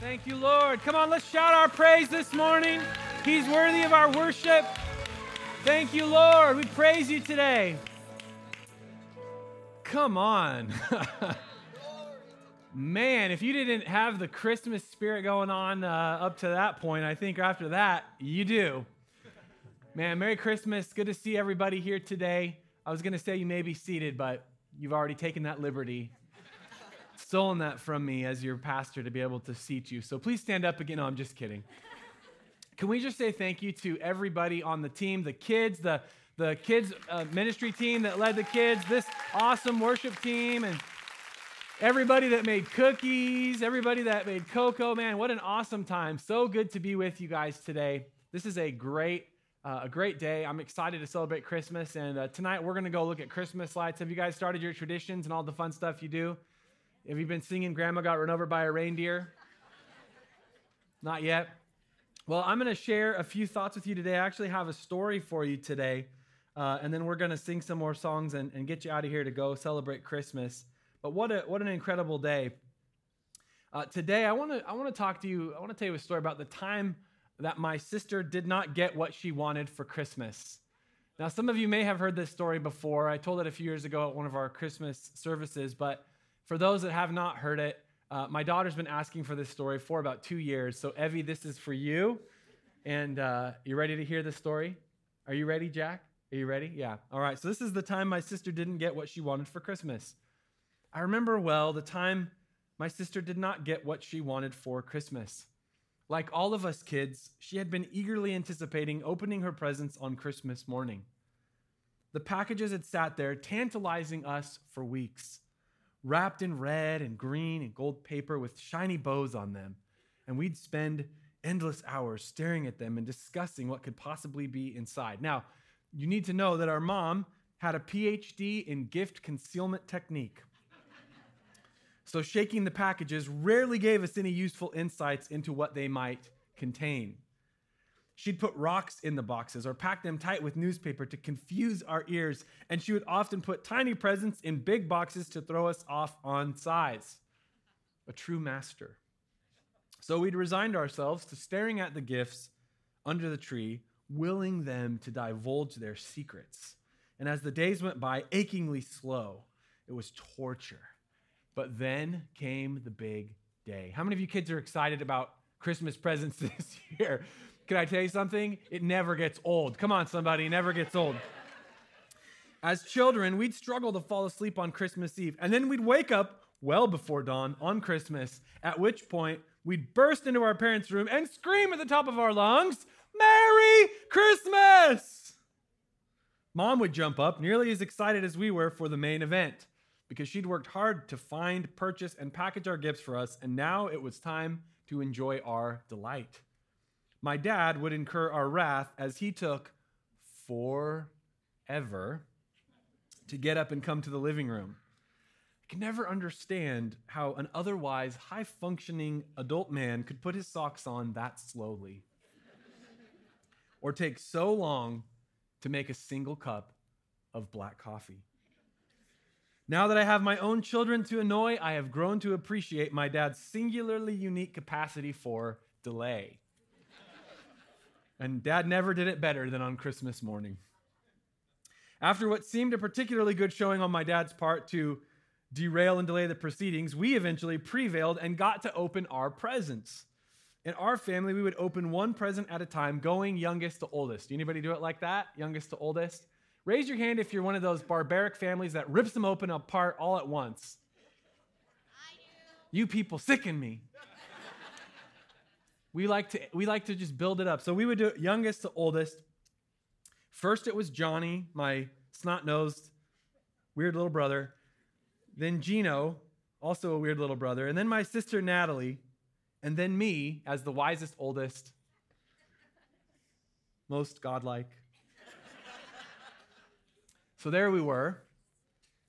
Thank you, Lord. Come on, let's shout our praise this morning. He's worthy of our worship. Thank you, Lord. We praise you today. Come on. Man, if you didn't have the Christmas spirit going on uh, up to that point, I think after that, you do. Man, Merry Christmas. Good to see everybody here today. I was going to say you may be seated, but you've already taken that liberty stolen that from me as your pastor to be able to seat you. So please stand up again. No, I'm just kidding. Can we just say thank you to everybody on the team, the kids, the, the kids uh, ministry team that led the kids, this awesome worship team, and everybody that made cookies, everybody that made cocoa. Man, what an awesome time. So good to be with you guys today. This is a great uh, a great day. I'm excited to celebrate Christmas. And uh, tonight we're going to go look at Christmas lights. Have you guys started your traditions and all the fun stuff you do? Have you been singing Grandma Got Run Over by a Reindeer? Not yet. Well, I'm going to share a few thoughts with you today. I actually have a story for you today. Uh, and then we're going to sing some more songs and, and get you out of here to go celebrate Christmas. But what, a, what an incredible day. Uh, today, I want to I wanna talk to you, I want to tell you a story about the time that my sister did not get what she wanted for Christmas. Now, some of you may have heard this story before. I told it a few years ago at one of our Christmas services, but for those that have not heard it, uh, my daughter's been asking for this story for about two years. So, Evie, this is for you. And uh, you ready to hear the story? Are you ready, Jack? Are you ready? Yeah. All right. So, this is the time my sister didn't get what she wanted for Christmas. I remember well the time my sister did not get what she wanted for Christmas. Like all of us kids, she had been eagerly anticipating opening her presents on Christmas morning. The packages had sat there, tantalizing us for weeks wrapped in red and green and gold paper with shiny bows on them. And we'd spend endless hours staring at them and discussing what could possibly be inside. Now, you need to know that our mom had a PhD in gift concealment technique. So, shaking the packages rarely gave us any useful insights into what they might contain. She'd put rocks in the boxes or pack them tight with newspaper to confuse our ears, and she would often put tiny presents in big boxes to throw us off on size. A true master. So we'd resigned ourselves to staring at the gifts under the tree, willing them to divulge their secrets. And as the days went by, achingly slow, it was torture. But then came the big day. How many of you kids are excited about Christmas presents this year? Can I tell you something? It never gets old. Come on, somebody, it never gets old. As children, we'd struggle to fall asleep on Christmas Eve, and then we'd wake up well before dawn on Christmas, at which point we'd burst into our parents' room and scream at the top of our lungs, Merry Christmas! Mom would jump up, nearly as excited as we were for the main event, because she'd worked hard to find, purchase, and package our gifts for us, and now it was time to enjoy our delight my dad would incur our wrath as he took forever to get up and come to the living room. I can never understand how an otherwise high functioning adult man could put his socks on that slowly or take so long to make a single cup of black coffee. Now that I have my own children to annoy, I have grown to appreciate my dad's singularly unique capacity for delay. And dad never did it better than on Christmas morning. After what seemed a particularly good showing on my dad's part to derail and delay the proceedings, we eventually prevailed and got to open our presents. In our family, we would open one present at a time, going youngest to oldest. Anybody do it like that? Youngest to oldest? Raise your hand if you're one of those barbaric families that rips them open apart all at once. You people sicken me. We like to we like to just build it up. So we would do it youngest to oldest. First it was Johnny, my snot-nosed, weird little brother. Then Gino, also a weird little brother, and then my sister Natalie, and then me as the wisest oldest, most godlike. so there we were.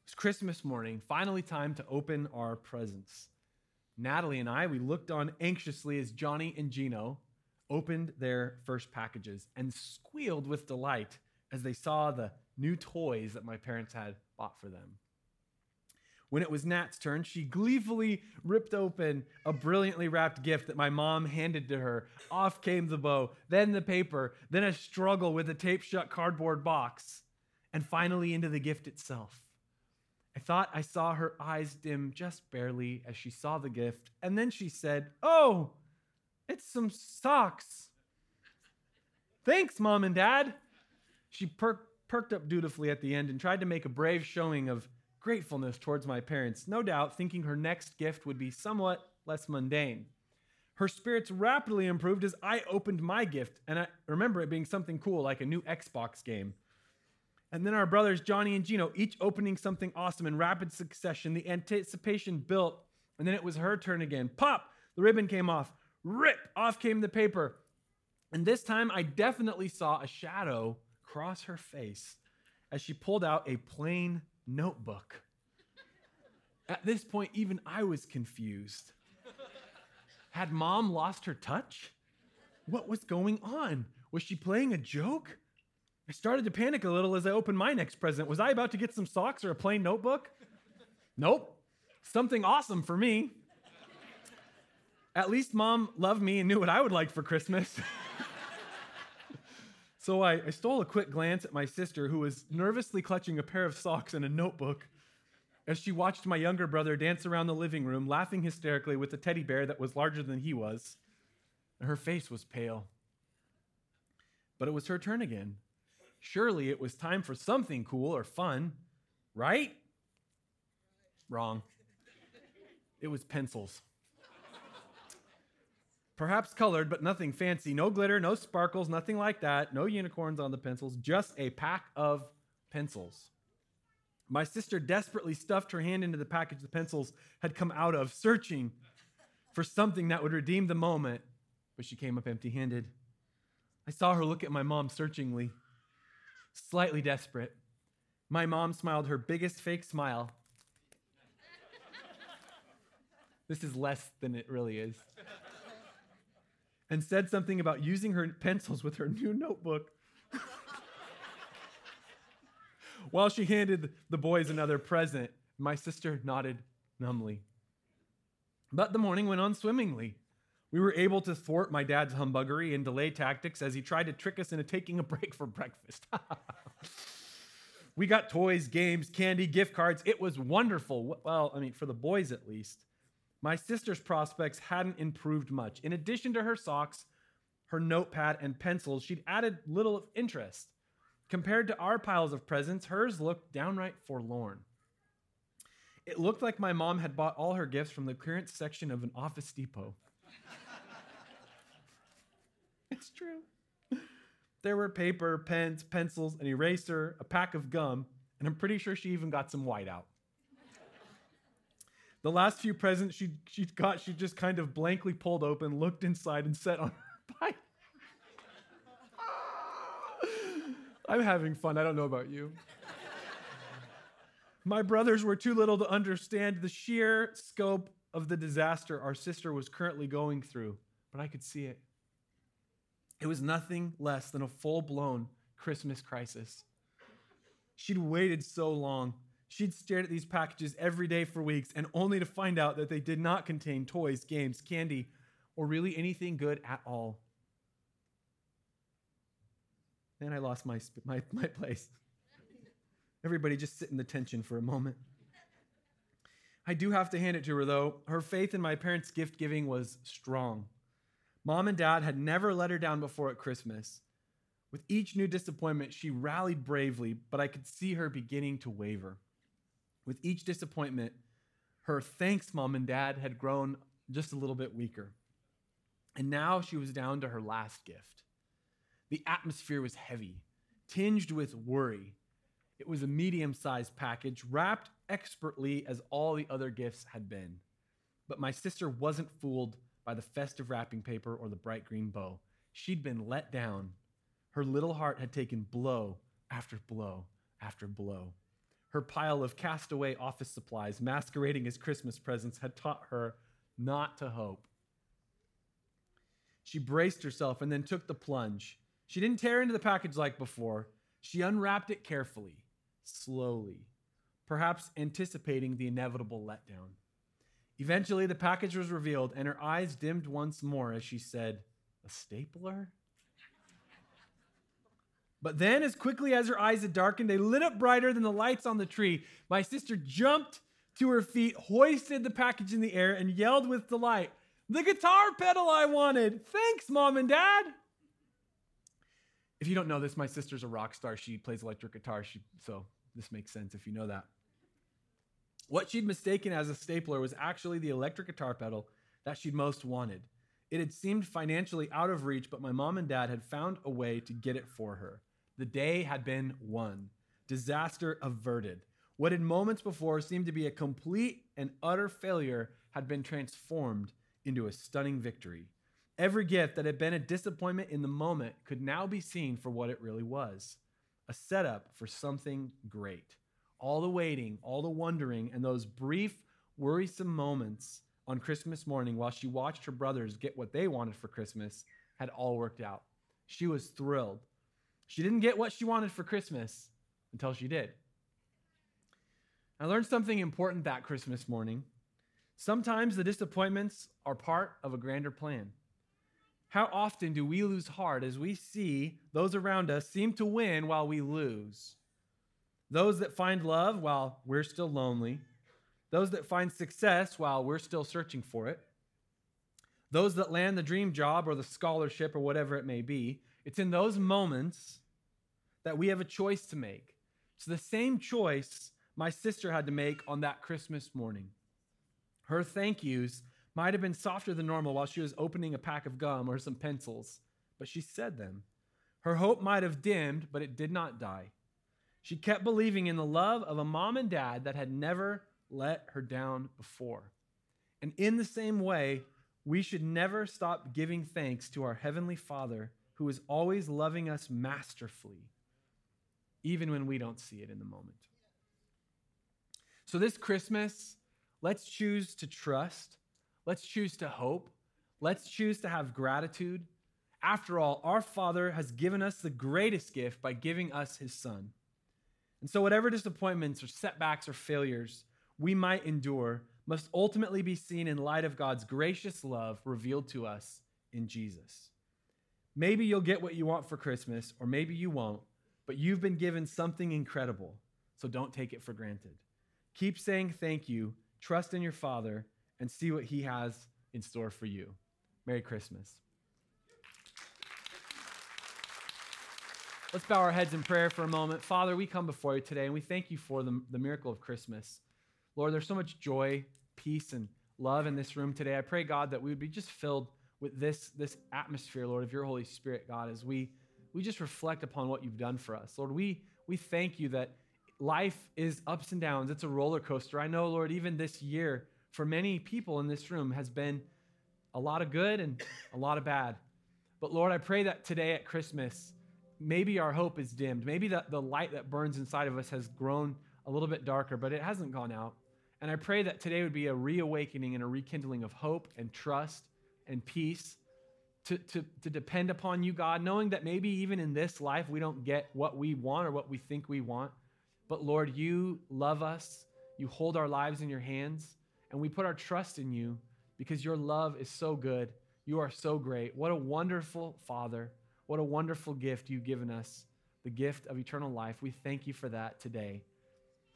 It's Christmas morning, finally time to open our presents. Natalie and I, we looked on anxiously as Johnny and Gino opened their first packages and squealed with delight as they saw the new toys that my parents had bought for them. When it was Nat's turn, she gleefully ripped open a brilliantly wrapped gift that my mom handed to her. Off came the bow, then the paper, then a struggle with a tape shut cardboard box, and finally into the gift itself. I thought I saw her eyes dim just barely as she saw the gift, and then she said, Oh, it's some socks. Thanks, Mom and Dad. She per- perked up dutifully at the end and tried to make a brave showing of gratefulness towards my parents, no doubt thinking her next gift would be somewhat less mundane. Her spirits rapidly improved as I opened my gift, and I remember it being something cool like a new Xbox game. And then our brothers Johnny and Gino, each opening something awesome in rapid succession. The anticipation built, and then it was her turn again. Pop! The ribbon came off. Rip! Off came the paper. And this time I definitely saw a shadow cross her face as she pulled out a plain notebook. At this point, even I was confused. Had mom lost her touch? What was going on? Was she playing a joke? I started to panic a little as I opened my next present. Was I about to get some socks or a plain notebook? Nope. Something awesome for me. At least mom loved me and knew what I would like for Christmas. So I, I, stole a quick glance at my sister, who was nervously clutching a pair of socks and a notebook, as she watched my younger brother dance around the living room, laughing hysterically with a teddy bear that was larger than he was. Her face was pale. But it was her turn again. Surely it was time for something cool or fun, right? Wrong. It was pencils. Perhaps colored, but nothing fancy. No glitter, no sparkles, nothing like that. No unicorns on the pencils, just a pack of pencils. My sister desperately stuffed her hand into the package the pencils had come out of, searching for something that would redeem the moment, but she came up empty handed. I saw her look at my mom searchingly, slightly desperate. My mom smiled her biggest fake smile. this is less than it really is and said something about using her pencils with her new notebook while she handed the boys another present. My sister nodded numbly. But the morning went on swimmingly. We were able to thwart my dad's humbuggery and delay tactics as he tried to trick us into taking a break for breakfast. we got toys, games, candy, gift cards. It was wonderful. Well, I mean, for the boys at least. My sister's prospects hadn't improved much. In addition to her socks, her notepad, and pencils, she'd added little of interest. Compared to our piles of presents, hers looked downright forlorn. It looked like my mom had bought all her gifts from the clearance section of an Office Depot. it's true. There were paper, pens, pencils, an eraser, a pack of gum, and I'm pretty sure she even got some whiteout. The last few presents she she got, she just kind of blankly pulled open, looked inside, and set on her pipe. I'm having fun. I don't know about you. My brothers were too little to understand the sheer scope of the disaster our sister was currently going through, but I could see it. It was nothing less than a full blown Christmas crisis. She'd waited so long She'd stared at these packages every day for weeks and only to find out that they did not contain toys, games, candy, or really anything good at all. Then I lost my, my, my place. Everybody just sit in the tension for a moment. I do have to hand it to her, though. Her faith in my parents' gift giving was strong. Mom and dad had never let her down before at Christmas. With each new disappointment, she rallied bravely, but I could see her beginning to waver. With each disappointment, her thanks, mom and dad, had grown just a little bit weaker. And now she was down to her last gift. The atmosphere was heavy, tinged with worry. It was a medium sized package, wrapped expertly as all the other gifts had been. But my sister wasn't fooled by the festive wrapping paper or the bright green bow. She'd been let down. Her little heart had taken blow after blow after blow. Her pile of castaway office supplies, masquerading as Christmas presents, had taught her not to hope. She braced herself and then took the plunge. She didn't tear into the package like before. She unwrapped it carefully, slowly, perhaps anticipating the inevitable letdown. Eventually, the package was revealed, and her eyes dimmed once more as she said, A stapler? But then, as quickly as her eyes had darkened, they lit up brighter than the lights on the tree. My sister jumped to her feet, hoisted the package in the air, and yelled with delight, The guitar pedal I wanted! Thanks, mom and dad! If you don't know this, my sister's a rock star. She plays electric guitar, she, so this makes sense if you know that. What she'd mistaken as a stapler was actually the electric guitar pedal that she'd most wanted. It had seemed financially out of reach, but my mom and dad had found a way to get it for her. The day had been won, disaster averted. What had moments before seemed to be a complete and utter failure had been transformed into a stunning victory. Every gift that had been a disappointment in the moment could now be seen for what it really was a setup for something great. All the waiting, all the wondering, and those brief, worrisome moments on Christmas morning while she watched her brothers get what they wanted for Christmas had all worked out. She was thrilled. She didn't get what she wanted for Christmas until she did. I learned something important that Christmas morning. Sometimes the disappointments are part of a grander plan. How often do we lose heart as we see those around us seem to win while we lose? Those that find love while we're still lonely. Those that find success while we're still searching for it. Those that land the dream job or the scholarship or whatever it may be. It's in those moments that we have a choice to make. It's the same choice my sister had to make on that Christmas morning. Her thank yous might have been softer than normal while she was opening a pack of gum or some pencils, but she said them. Her hope might have dimmed, but it did not die. She kept believing in the love of a mom and dad that had never let her down before. And in the same way, we should never stop giving thanks to our Heavenly Father who is always loving us masterfully, even when we don't see it in the moment. So, this Christmas, let's choose to trust Let's choose to hope. Let's choose to have gratitude. After all, our Father has given us the greatest gift by giving us His Son. And so, whatever disappointments or setbacks or failures we might endure must ultimately be seen in light of God's gracious love revealed to us in Jesus. Maybe you'll get what you want for Christmas, or maybe you won't, but you've been given something incredible, so don't take it for granted. Keep saying thank you, trust in your Father, and see what He has in store for you. Merry Christmas. Let's bow our heads in prayer for a moment. Father, we come before you today and we thank you for the, the miracle of Christmas. Lord, there's so much joy, peace, and love in this room today. I pray, God, that we would be just filled with this, this atmosphere, Lord, of your Holy Spirit, God, as we, we just reflect upon what you've done for us. Lord, we, we thank you that life is ups and downs. It's a roller coaster. I know, Lord, even this year, for many people in this room has been a lot of good and a lot of bad. But Lord, I pray that today at Christmas, maybe our hope is dimmed. Maybe the, the light that burns inside of us has grown a little bit darker, but it hasn't gone out. And I pray that today would be a reawakening and a rekindling of hope and trust and peace to, to, to depend upon you, God, knowing that maybe even in this life we don't get what we want or what we think we want. But Lord, you love us, you hold our lives in your hands. And we put our trust in you because your love is so good. You are so great. What a wonderful Father. What a wonderful gift you've given us, the gift of eternal life. We thank you for that today.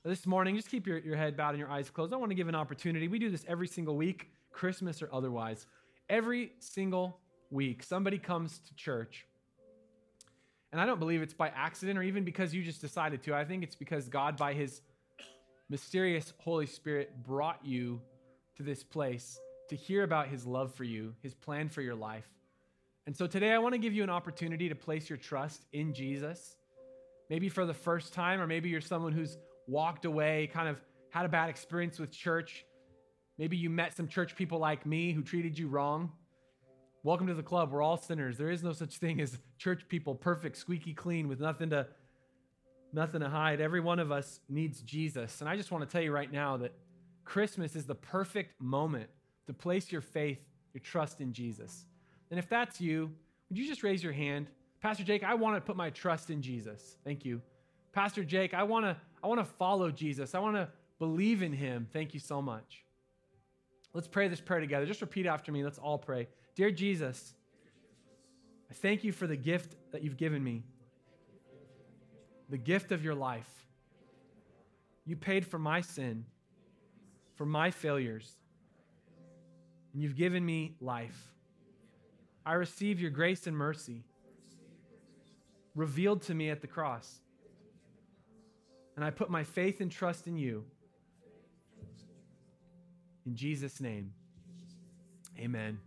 This morning, just keep your, your head bowed and your eyes closed. I want to give an opportunity. We do this every single week, Christmas or otherwise. Every single week, somebody comes to church. And I don't believe it's by accident or even because you just decided to. I think it's because God, by his mysterious Holy Spirit brought you to this place to hear about his love for you, his plan for your life. And so today I want to give you an opportunity to place your trust in Jesus. Maybe for the first time, or maybe you're someone who's walked away, kind of had a bad experience with church. Maybe you met some church people like me who treated you wrong. Welcome to the club. We're all sinners. There is no such thing as church people, perfect, squeaky clean, with nothing to nothing to hide. Every one of us needs Jesus. And I just want to tell you right now that Christmas is the perfect moment to place your faith, your trust in Jesus. And if that's you, would you just raise your hand? Pastor Jake, I want to put my trust in Jesus. Thank you. Pastor Jake, I want to I want to follow Jesus. I want to believe in him. Thank you so much. Let's pray this prayer together. Just repeat after me. Let's all pray. Dear Jesus, I thank you for the gift that you've given me, the gift of your life. You paid for my sin, for my failures, and you've given me life. I receive your grace and mercy revealed to me at the cross. And I put my faith and trust in you. In Jesus' name, amen.